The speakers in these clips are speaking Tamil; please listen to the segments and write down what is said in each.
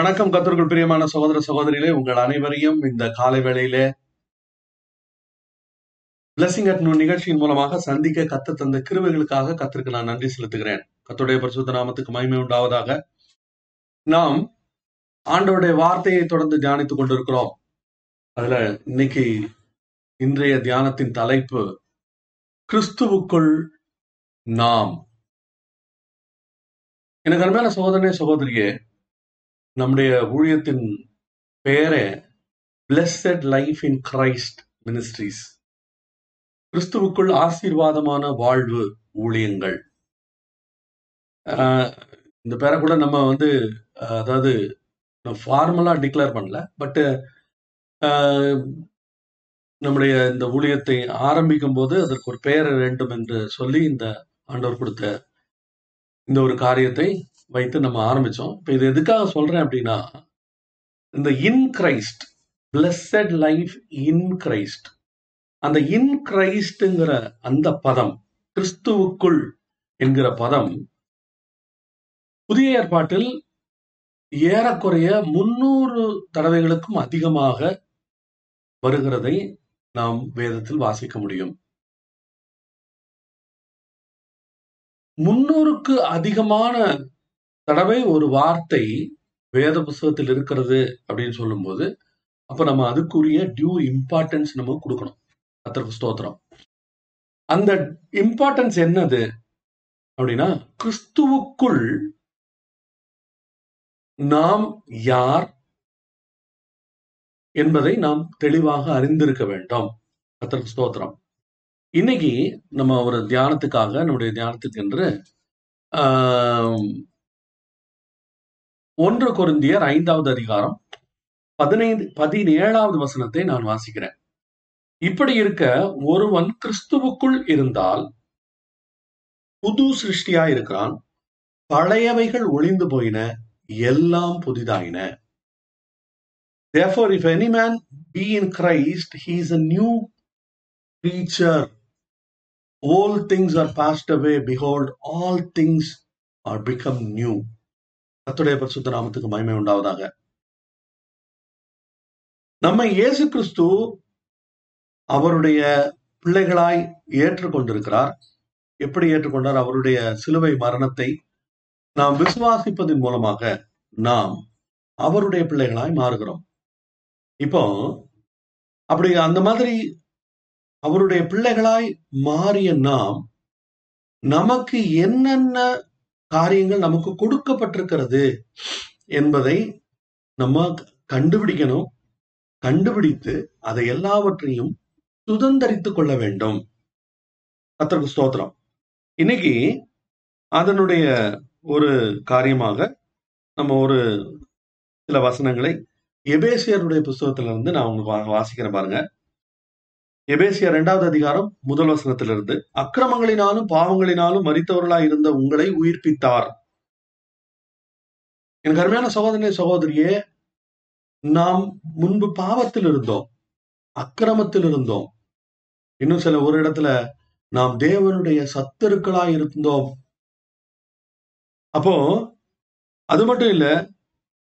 வணக்கம் கத்தர்கள் பிரியமான சகோதர சகோதரிகளே. உங்கள் அனைவரையும் இந்த காலை வேளையிலே பிளஸிங் அட் நூல் நிகழ்ச்சியின் மூலமாக சந்திக்க கத்து தந்த கிருவைகளுக்காக கத்திற்கு நான் நன்றி செலுத்துகிறேன். கத்துடைய பரிசுத்த நாமத்துக்கு மகிமை உண்டாவதாக நாம் ஆண்டோடைய வார்த்தையை தொடர்ந்து தியானித்துக் கொண்டிருக்கிறோம். அதுல இன்னைக்கு இன்றைய தியானத்தின் தலைப்பு கிறிஸ்துவுக்குள் நாம். எனக்கு அருமையான சகோதரனே சகோதரியே நம்முடைய ஊழியத்தின் பெயரே blessed life in Christ ministries கிறிஸ்துவுக்குள் ஆசீர்வாதமான வாழ்வு ஊழியங்கள். இந்த பேரை கூட நம்ம வந்து அதாவது ஃபார்மலா டிக்ளேர் பண்ணல பட்டு நம்முடைய இந்த ஊழியத்தை ஆரம்பிக்கும் போது அதற்கு ஒரு பெயர் வேண்டும் என்று சொல்லி இந்த ஆண்டவர் கொடுத்த இந்த ஒரு காரியத்தை வைத்து நம்ம ஆரம்பிச்சோம். இப்போ இது எதுக்காக சொல்றேன் அப்படின்னா இந்த in Christ blessed life in Christ அந்த இன் கிரைஸ்டுங்கிற அந்த பதம் கிறிஸ்துவுக்குள் என்கிற பதம் புதிய ஏற்பாட்டில் ஏறக்குறைய முன்னூறு தடவைகளுக்கும் அதிகமாக வருகிறதை நாம் வேதத்தில் வாசிக்க முடியும். முன்னூறுக்கு அதிகமான தடவை ஒரு வார்த்தை வேத புஸ்தகத்தில் இருக்கிறது அப்படின்னு சொல்லும்போது அப்ப நம்ம அதுக்குரிய டியூ இம்பார்ட்டன்ஸ் நம்ம கொடுக்கணும். கத்திர ஸ்தோத்திரம். அந்த இம்பார்ட்டன்ஸ் என்னது? அப்படின்னா கிறிஸ்துவுக்குள் நாம் யார் என்பதை நாம் தெளிவாக அறிந்திருக்க வேண்டும். கத்திர ஸ்தோத்திரம். இன்னைக்கு நம்ம ஒரு தியானத்துக்காக நம்முடைய தியானத்துக்கு என்று ஆஹ், ஒன்று குருந்தியர் ஐந்தாவது அதிகாரம் பதினைந்து பதினேழாவது வசனத்தை நான் வாசிக்கிறேன். இப்படி இருக்க ஒருவன் கிறிஸ்துவுக்குள் இருந்தால் புது சிருஷ்டியா இருக்கிறான் பழையவைகள் ஒளிந்து போயின எல்லாம் புதிதாயின. Therefore if any man be in christ he is a new creature. All things are passed away. Behold all things are become new. கத்துடைய பரிசுத்த நாமத்துக்கு மகிமை உண்டாவதாக. நம்ம இயேசு கிறிஸ்து அவருடைய பிள்ளைகளாய் ஏற்றுக்கொண்டிருக்கிறார். எப்படி ஏற்றுக்கொண்டார்? அவருடைய சிலுவை மரணத்தை நாம் விசுவாசிப்பதன் மூலமாக நாம் அவருடைய பிள்ளைகளாய் மாறுகிறோம். இப்போ அப்படி அந்த மாதிரி அவருடைய பிள்ளைகளாய் மாறிய நாம் நமக்கு என்னென்ன காரியங்கள் நமக்கு கொடுக்கப்பட்டிருக்கிறது என்பதை நம்ம கண்டுபிடிக்கணும். கண்டுபிடித்து அதை எல்லாவற்றையும் சுதந்தரித்துக் கொள்ள வேண்டும். கர்த்தருக்கு ஸ்தோத்திரம். இன்னைக்கு அதனுடைய ஒரு காரியமாக நம்ம ஒரு சில வசனங்களை எபேசியருடைய புஸ்தகத்துல இருந்து நான் உங்களுக்கு வா- வாசிக்கிறேன் பாருங்க. எபேசியா இரண்டாவது அதிகாரம் முதல் வசனத்திலிருந்து அக்கிரமங்களினாலும் பாவங்களினாலும் மறித்தவர்களாய் இருந்த உங்களை உயிர்ப்பித்தார். என் கருமையான சகோதரனே சகோதரியே நாம் முன்பு பாவத்தில் இருந்தோம் அக்கிரமத்தில் இருந்தோம். இன்னும் சில ஒரு இடத்துல நாம் தேவனுடைய சத்தருக்களாய் இருந்தோம். அப்போ அது மட்டும் இல்ல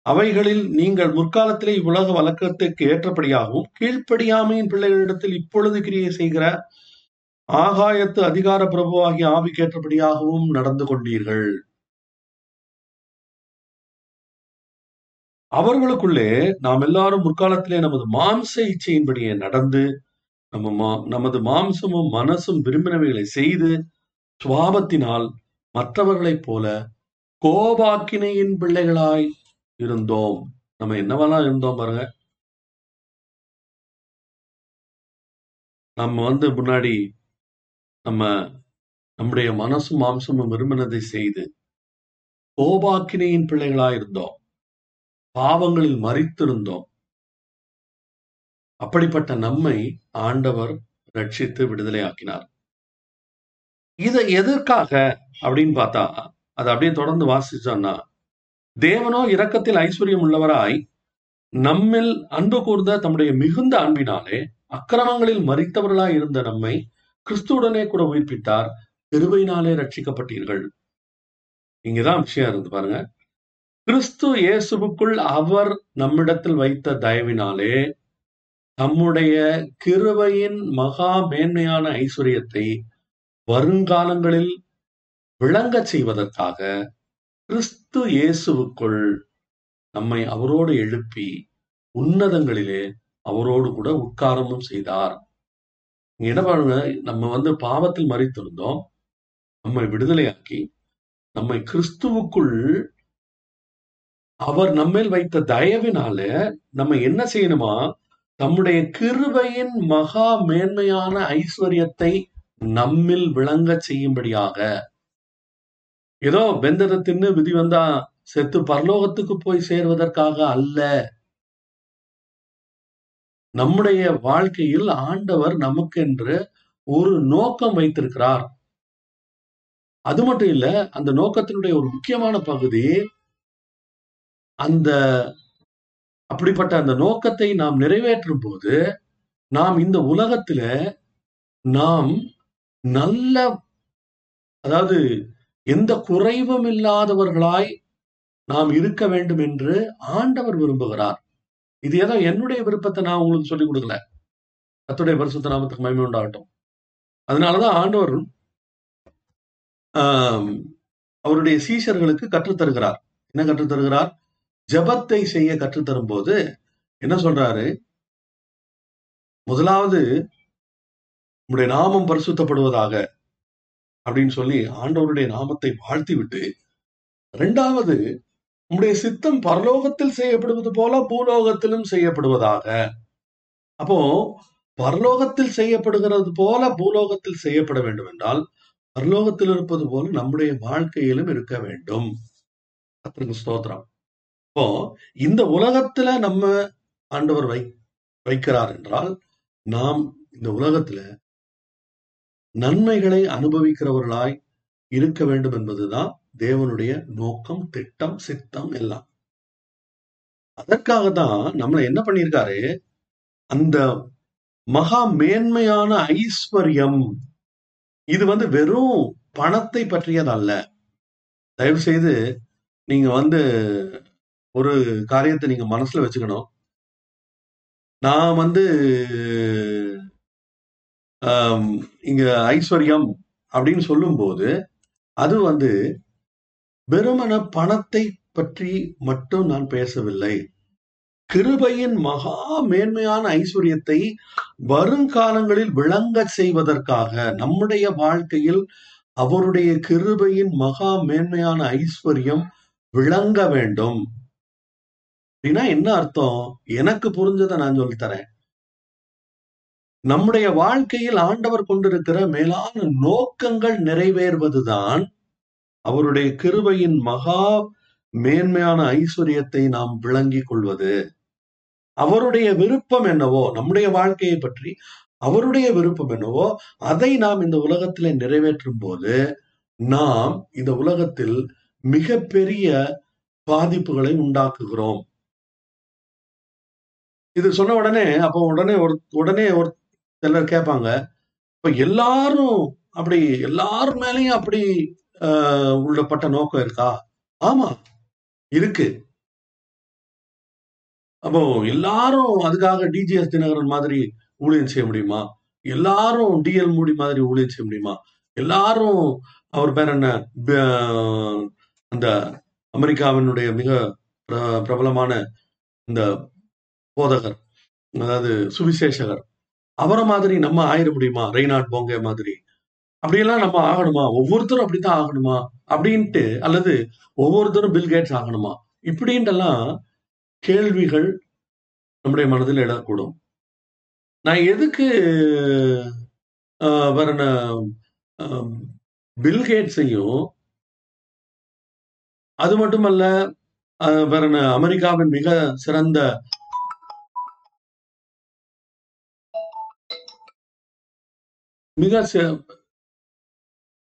அவைகளில் நீங்கள் முற்காலத்திலே இவ்வுலக வழக்கத்துக்கு ஏற்றபடியாகவும் கீழ்ப்படியாமையின் பிள்ளைகளிடத்தில் இப்பொழுது கிரியை செய்கிற ஆகாயத்து அதிகார பிரபுவாகிய ஆவிக்கேற்றபடியாகவும் நடந்து கொண்டீர்கள். அவர்களுக்குள்ளே நாம் எல்லாரும் முற்காலத்திலே நமது மாம்ச இச்சையின்படியே நடந்து நம்ம மா- நமது மாம்சமும் மனசும் விரும்பினவைகளை செய்து சுவாபத்தினால் மற்றவர்களைப் போல கோபாக்கினையின் பிள்ளைகளாய் இருந்தோம். நம்ம என்னவெல்லாம் இருந்தோம் பாருங்க? நம்ம வந்து முன்னாடி நம்ம நம்முடைய மனசும் மாம்சமும் விரும்பினதை செய்து கோபாக்கினையின் பிள்ளைகளாய் இருந்தோம். பாவங்களில் மறித்திருந்தோம். அப்படிப்பட்ட நம்மை ஆண்டவர் ரட்சித்து விடுதலை ஆக்கினார் இதை எதற்காக அப்படின்னு பார்த்தா அதை அப்படியே தொடர்ந்து வாசிச்சோம்னா தேவனோ இரக்கத்தில் ஐஸ்வர்யம் உள்ளவராய் நம்மில் அன்பு கூர்ந்த தம்முடைய மிகுந்த அன்பினாலே அக்கிரமங்களில் மறித்தவர்களாய் இருந்த நம்மை கிறிஸ்துவுடனே கூட உயிர்ப்பித்தார். கிருபையினாலே ரட்சிக்கப்பட்டீர்கள் இங்கதான் விஷயம் இருந்து பாருங்க. கிறிஸ்து இயேசுவுக்குள் அவர் நம்மிடத்தில் வைத்த தயவினாலே தம்முடைய கிருவையின் மகா மேன்மையான ஐஸ்வர்யத்தை வருங்காலங்களில் விளங்கச் செய்வதற்காக கிறிஸ்து இயேசுவுக்குள் நம்மை அவரோடு எழுப்பி உன்னதங்களிலே அவரோடு கூட உட்காரமும் செய்தார். இங்க நம்ம வந்து பாவத்தில் மறித்திருந்தோம். நம்மை விடுதலையாக்கி நம்மை கிறிஸ்துவுக்குள் அவர் நம்மேல் வைத்த தயவினால நம்ம என்ன செய்யணுமா? தம்முடைய கிருபையின் மகா மேன்மையான ஐஸ்வர்யத்தை நம்மில் விளங்கச் செய்யும்படியாக ஏதோ வெந்ததை தின்னு விதி வந்தா செத்து பரலோகத்துக்கு போய் சேர்வதற்காக அல்ல. நம்முடைய வாழ்க்கையில் ஆண்டவர் நமக்கென்று ஒரு நோக்கம் வைத்திருக்கிறார். அது மட்டும் இல்ல அந்த நோக்கத்தினுடைய ஒரு முக்கியமான பகுதி அந்த அப்படிப்பட்ட அந்த நோக்கத்தை நாம் நிறைவேற்றும் போது நாம் இந்த உலகத்துல நாம் நல்ல அதாவது எந்த குறைவும் இல்லாதவர்களாய் நாம் இருக்க வேண்டும் என்று ஆண்டவர் விரும்புகிறார். இது ஏதோ என்னுடைய விருப்பத்தை நான் உங்களுக்கு சொல்லிக் கொடுக்கல. அத்துடைய பரிசுத்த நாமத்துக்கு மயமே உண்டாகட்டும். அதனாலதான் ஆண்டவர் அவருடைய சீஷர்களுக்கு கற்றுத்தருகிறார் என்ன கற்றுத்தருகிறார் ஜெபத்தை செய்ய கற்றுத்தரும் போது என்ன சொல்றாரு? முதலாவது உம்முடைய நாமம் பரிசுத்தப்படுவதாக அப்படின்னு சொல்லி ஆண்டவருடைய நாமத்தை வாழ்த்தி விட்டு இரண்டாவது உம்முடைய சித்தம் பரலோகத்தில் செய்யப்படுவது போல பூலோகத்திலும் செய்யப்படுவதாக. அப்போ பரலோகத்தில் செய்யப்படுகிறது போல பூலோகத்தில் செய்யப்பட வேண்டும் என்றால் பரலோகத்தில் இருப்பது போல நம்முடைய வாழ்க்கையிலும் இருக்க வேண்டும். கர்த்தருக்கு ஸ்தோத்திரம். இப்போ இந்த உலகத்துல நம்ம ஆண்டவர் வை வைக்கிறார் என்றால் நாம் இந்த உலகத்துல நன்மைகளை அனுபவிக்கிறவர்களாய் இருக்க வேண்டும் என்பதுதான் தேவனுடைய நோக்கம் திட்டம் சித்தம் எல்லாம். அதற்காக தான் நம்மளை என்ன பண்ணியிருக்காரு? அந்த மகா மேன்மையான ஐஸ்வர்யம். இது வந்து வெறும் பணத்தை பற்றியதல்ல. தயவு செய்து நீங்க வந்து ஒரு காரியத்தை நீங்க மனசுல வச்சுக்கணும். நான் வந்து இங்க ஐஸ்வர்யம் அப்படின்னு சொல்லும்போது அது வந்து வெறுமன பணத்தை பற்றி மட்டும் நான் பேசவில்லை. கிருபையின் மகா மேன்மையான ஐஸ்வர்யத்தை வருங்காலங்களில் விளங்க செய்வதற்காக நம்முடைய வாழ்க்கையில் அவருடைய கிருபையின் மகா மேன்மையான ஐஸ்வர்யம் விளங்க வேண்டும். அப்படின்னா என்ன அர்த்தம்? எனக்கு புரிஞ்சதை நான் சொல்லித் தரேன் நம்முடைய வாழ்க்கையில் ஆண்டவர் கொண்டிருக்கிற மேலான நோக்கங்கள் நிறைவேறுவதுதான் அவருடைய கிருபையின் மகா மேன்மையான ஐஸ்வர்யத்தை நாம் விளங்கிக் கொள்வது. அவருடைய விருப்பம் என்னவோ நம்முடைய வாழ்க்கையை பற்றி அவருடைய விருப்பம் என்னவோ அதை நாம் இந்த உலகத்திலே நிறைவேற்றும் போது நாம் இந்த உலகத்தில் மிகப்பெரிய பாதிப்புகளை உண்டாக்குகிறோம். இது சொன்ன உடனே அப்போ உடனே ஒரு உடனே ஒரு சிலர் கேட்பாங்க இப்ப எல்லாரும் அப்படி எல்லார் மேலயும் அப்படி ஆஹ், உள்ளப்பட்ட நோக்கம் இருக்கா? ஆமா இருக்கு. அப்போ எல்லாரும் அதுக்காக டிஜிஎஸ் தினகரன் மாதிரி ஊழியம் செய்ய முடியுமா? எல்லாரும் டிஎல் மூடி மாதிரி ஊழியம் செய்ய முடியுமா? எல்லாரும் அவர் பேர் என்ன? அந்த அமெரிக்காவினுடைய மிக பிர- பிரபலமான இந்த போதகர் அதாவது சுவிசேஷகர். அவரை மாதிரி நம்ம ஆயிட முடியுமா? ரெய்னாட் போங்கே மாதிரி. அப்படியெல்லாம் நம்ம ஆகணுமா? ஒவ்வொருத்தரும் அப்படித்தான் ஆகணுமா? அப்படின்ட்டு அல்லது ஒவ்வொருத்தரும் பில் கேட்ஸ் ஆகணுமா? இப்படின்ட்டெல்லாம் கேள்விகள் நம்முடைய மனதில் எழக்கூடும். நான் எதுக்கு ஆஹ், வேற என்ன, ஆஹ், பில் கேட்ஸையும் அது மட்டுமல்ல வேற அமெரிக்காவின் மிக சிறந்த மிக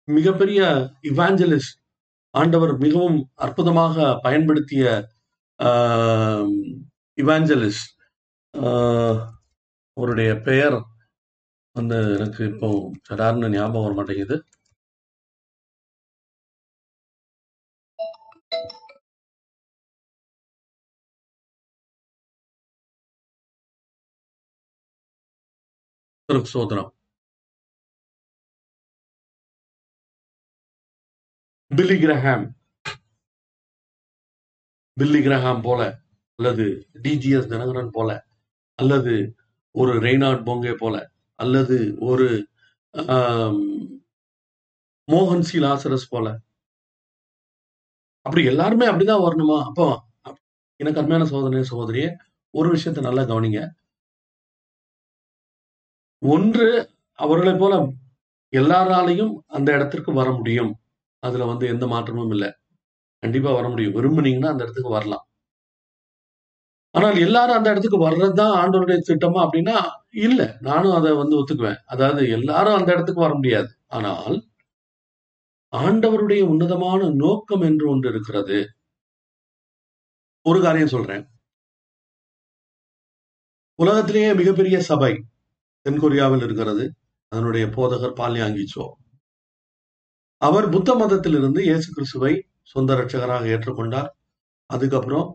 மிகப்பெரிய இவாஞ்சலிஸ் ஆண்டவர் மிகவும் அற்புதமாக பயன்படுத்திய இவாஞ்சலிஸ்ட் அவருடைய பெயர் வந்து எனக்கு இப்போ சடார்னு ஞாபகம் வர மாட்டேங்குது. சோதனம் பில்லி கிரஹாம் பில்லி கிரஹாம் போல அல்லது டிஜிஎஸ் தினகரன் போல அல்லது ஒரு ரெய்னாட் போங்கே போல அல்லது ஒரு ஆம், மோகன் சி லாசரஸ் போல. அப்படி எல்லாருமே அப்படிதான் வரணுமா? அப்போ எனக்கு அருமையான சோதனை சகோதரிய ஒரு விஷயத்தை நல்லா கவனிங்க. ஒன்று அவர்களை போல எல்லாராலையும் அந்த இடத்திற்கு வர முடியும். அதுல வந்து எந்த மாற்றமும் இல்லை. கண்டிப்பா வர முடியும். விரும்புனீங்கன்னா அந்த இடத்துக்கு வரலாம். ஆனால் எல்லாரும் அந்த இடத்துக்கு வர்றதுதான் ஆண்டவருடைய திட்டமா அப்படின்னா இல்ல. நானும் அதை வந்து ஒத்துக்குவேன். அதாவது எல்லாரும் அந்த இடத்துக்கு வர முடியாது. ஆனால் ஆண்டவருடைய உன்னதமான நோக்கம் என்று ஒன்று இருக்கிறது. ஒரு காரியம் சொல்றேன். உலகத்திலேயே மிகப்பெரிய சபை தென்கொரியாவில் இருக்கிறது. அதனுடைய போதகர் பால்யாங்கிச்சோ. அவர் புத்த மதத்திலிருந்து இயேசு கிறிஸ்துவை சொந்த ரட்சகராக ஏற்றுக்கொண்டார். அதுக்கப்புறம்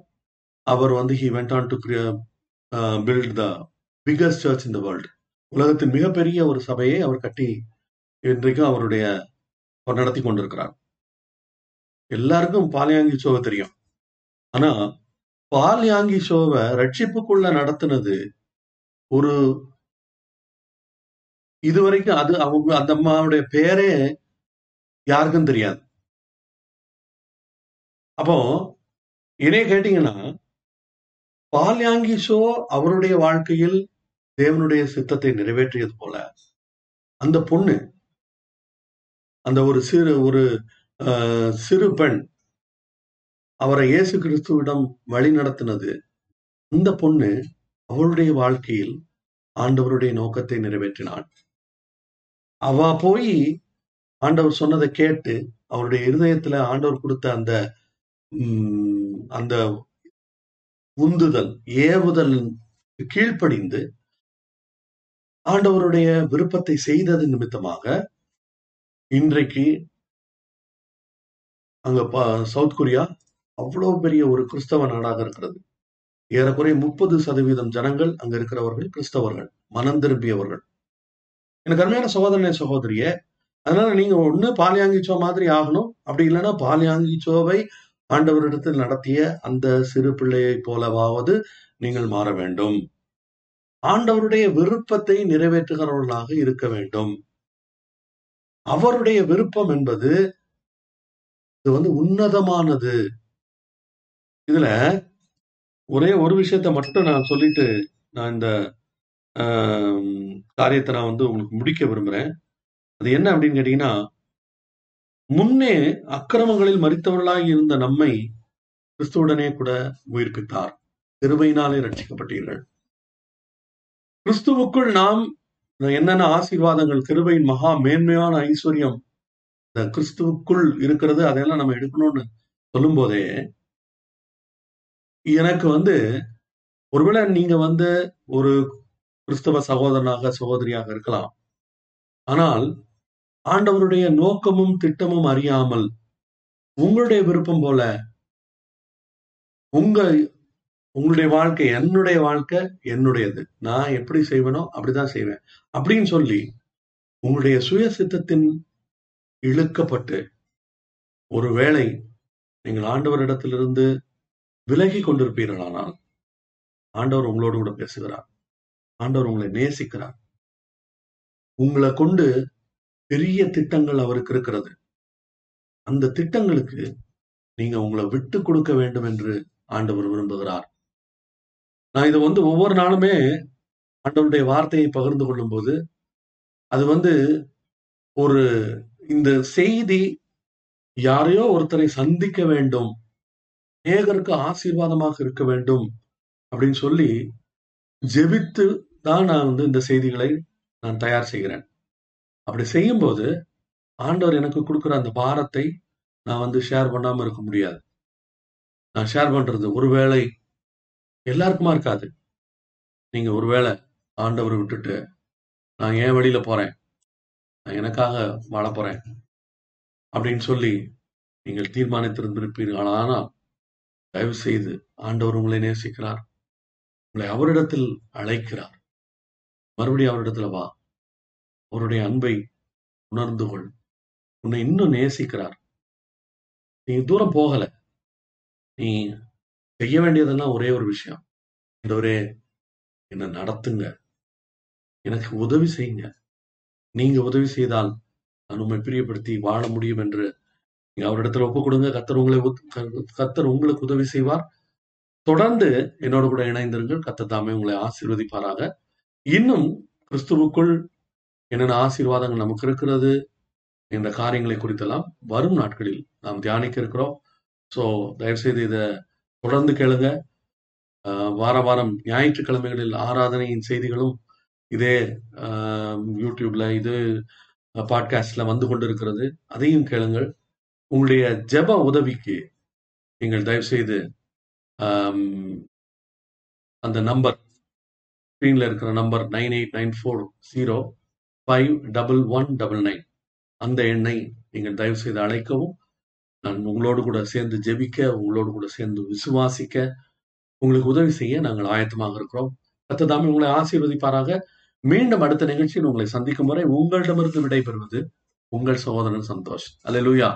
அவர் வந்து he went on to build the biggest church in the world உலகத்தின் மிகப்பெரிய ஒரு சபையை அவர் கட்டி இன்றைக்கும் அவருடைய அவர் நடத்தி கொண்டிருக்கிறார். எல்லாருக்கும் பாலியாங்கி சோவை தெரியும். ஆனா பால்யாங்கி சோவை ரட்சிப்புக்குள்ள நடத்துனது ஒரு இதுவரைக்கும் அது அவங்க அந்த அம்மாவுடைய பேரே யாருக்கும் தெரியாது. அப்போ என்னைய கேட்டீங்கன்னா பால்யாங்கி ஷோ அவருடைய வாழ்க்கையில் தேவனுடைய சித்தத்தை நிறைவேற்றியது போல அந்த பொண்ணு அந்த ஒரு சிறு ஒரு சிறு பெண் அவரை இயேசு கிறிஸ்துவிடம் வழி நடத்தினது அந்த பொண்ணு அவளுடைய வாழ்க்கையில் ஆண்டவருடைய நோக்கத்தை நிறைவேற்றினாள். அவ போய் ஆண்டவர் சொன்னதை கேட்டு அவருடைய இருதயத்துல ஆண்டவர் கொடுத்த அந்த உம், அந்த உந்துதல் ஏவுதல் கீழ்ப்படிந்து ஆண்டவருடைய விருப்பத்தை செய்தது நிமித்தமாக இன்றைக்கு அங்க ப- சவுத் கொரியா அவ்வளவு பெரிய ஒரு கிறிஸ்தவ நாடாக இருக்கிறது. ஏறக்குறைய முப்பது சதவீதம் ஜனங்கள் அங்க இருக்கிறவர்கள் கிறிஸ்தவர்கள் மனம் திரும்பியவர்கள். எனக்கு அருமையான சகோதரனை சகோதரிய அதனால நீங்க ஒண்ணு பாலியாங்கிச்சோ மாதிரி ஆகணும். அப்படி இல்லைன்னா பாலியாங்கிச்சோவை ஆண்டவரிடத்தில் நடத்திய அந்த சிறு பிள்ளையை போலவாவது நீங்கள் மாற வேண்டும். ஆண்டவருடைய விருப்பத்தை நிறைவேற்றுகிறவர்களாக இருக்க வேண்டும். அவருடைய விருப்பம் என்பது இது வந்து உன்னதமானது. இதுல ஒரே ஒரு விஷயத்த மட்டும் நான் சொல்லிட்டு நான் இந்த காரியத்தை நான் வந்து உங்களுக்கு முடிக்க விரும்புறேன். அது என்ன அப்படின்னு கேட்டீங்கன்னா முன்னே அக்கிரமங்களில் மறித்தவர்களாக இருந்த நம்மை கிறிஸ்துவுடனே கூட உயிர்ப்பித்தார். கிருபையினாலே ரட்சிக்கப்பட்டீர்கள். கிறிஸ்துவுக்குள் நாம் என்னென்ன ஆசீர்வாதங்கள் கிருபையின் மகா மேன்மையான ஐஸ்வர்யம் இந்த கிறிஸ்துவுக்குள் இருக்கிறது அதையெல்லாம் நம்ம எடுக்கணும்னு சொல்லும் போதே எனக்கு வந்து ஒருவேளை நீங்க வந்து ஒரு கிறிஸ்தவ சகோதரனாக சகோதரியாக இருக்கலாம். ஆனால் ஆண்டவருடைய நோக்கமும் திட்டமும் அறியாமல் உங்களுடைய விருப்பம் போல உங்க உங்களுடைய வாழ்க்கை என்னுடைய வாழ்க்கை என்னுடையது. நான் எப்படி செய்வேனோ அப்படிதான் செய்வேன். அப்படின்னு சொல்லி உங்களுடைய சுய சித்தத்தின் இழுக்கப்பட்டு ஒருவேளை நீங்கள் ஆண்டவரிடத்திலிருந்து விலகி கொண்டிருப்பீர்களானால் ஆண்டவர் உங்களோடு கூட பேசுகிறார். ஆண்டவர் உங்களை நேசிக்கிறார். உங்களை கொண்டு பெரிய திட்டங்கள் அவருக்கு இருக்கிறது. அந்த திட்டங்களுக்கு நீங்க உங்களை விட்டு கொடுக்க வேண்டும் என்று ஆண்டவர் விரும்புகிறார். நான் இதை வந்து ஒவ்வொரு நாளுமே ஆண்டவருடைய வார்த்தையை பகிர்ந்து கொள்ளும் போது அது வந்து ஒரு இந்த செய்தி யாரையோ ஒருத்தரை சந்திக்க வேண்டும் அநேகருக்கு ஆசீர்வாதமாக இருக்க வேண்டும் அப்படின்னு சொல்லி ஜெபித்து தான் நான் வந்து இந்த செய்திகளை நான் தயார் செய்கிறேன். அப்படி செய்யும்போது ஆண்டவர் எனக்கு கொடுக்குற அந்த பாரத்தை நான் வந்து ஷேர் பண்ணாமல் இருக்க முடியாது. நான் ஷேர் பண்றது ஒருவேளை எல்லாருக்குமா இருக்காது. நீங்க ஒருவேளை ஆண்டவரை விட்டுட்டு நான் ஏன் வழியில போறேன். நான் எனக்காக வாழ போறேன். அப்படின்னு சொல்லி நீங்கள் தீர்மானித்திருந்திருப்பீர்கள். ஆனால் தயவு செய்து ஆண்டவர் உங்களை நேசிக்கிறார். உங்களை அவரிடத்தில் அழைக்கிறார். மறுபடியும் அவரிடத்துல வா. அவருடைய அன்பை உணர்ந்து கொள். உன்னை இன்னும் நேசிக்கிறார். நீ தூரம் போகல. நீ செய்ய வேண்டியதெல்லாம் ஒரே ஒரு விஷயம். ஆண்டவரே என்னை நடத்துங்க. எனக்கு உதவி செய்யுங்க. நீங்க உதவி செய்தால் நான் உண்மை பிரியப்படுத்தி வாழ முடியும் என்று நீங்க அவரிடத்துல ஒப்பு கொடுங்க கத்தர் உங்களை கத்தர் உங்களுக்கு உதவி செய்வார். தொடர்ந்து என்னோட கூட இணைந்திருங்கள். கத்தர் தாமே உங்களை ஆசீர்வதிப்பாராக. இன்னும் கிறிஸ்துவுக்குள் என்னென்ன ஆசீர்வாதங்கள் நமக்கு இருக்கிறது என்ற காரியங்களை குறித்தெல்லாம் வரும் நாட்களில் நாம் தியானிக்க இருக்கிறோம். ஸோ தயவுசெய்து இதை தொடர்ந்து கேளுங்க. வார வாரம் ஞாயிற்றுக்கிழமைகளில் ஆராதனையின் செய்திகளும் இதே யூடியூப்ல இது பாட்காஸ்ட்ல வந்து கொண்டிருக்கிறது. அதையும் கேளுங்கள். உங்களுடைய ஜெப உதவிக்கு நீங்கள் தயவுசெய்து அந்த நம்பர் ஸ்க்ரீன்ல இருக்கிற number nine eight nine four zero five double one double nine அந்த எண்ணை நீங்கள் தயவு செய்து அழைக்கவும். நான் உங்களோடு கூட சேர்ந்து ஜெபிக்க உங்களோடு கூட சேர்ந்து விசுவாசிக்க உங்களுக்கு உதவி செய்ய நாங்கள் ஆயத்தமாக இருக்கிறோம். கத்ததாமே உங்களை ஆசீர்வதிப்பாராக. மீண்டும் அடுத்த நிகழ்ச்சியில் உங்களை சந்திக்கும் வரை உங்களிடமிருந்து விடைபெறுவது உங்கள் சகோதரன் சந்தோஷ். அல்லேலூயா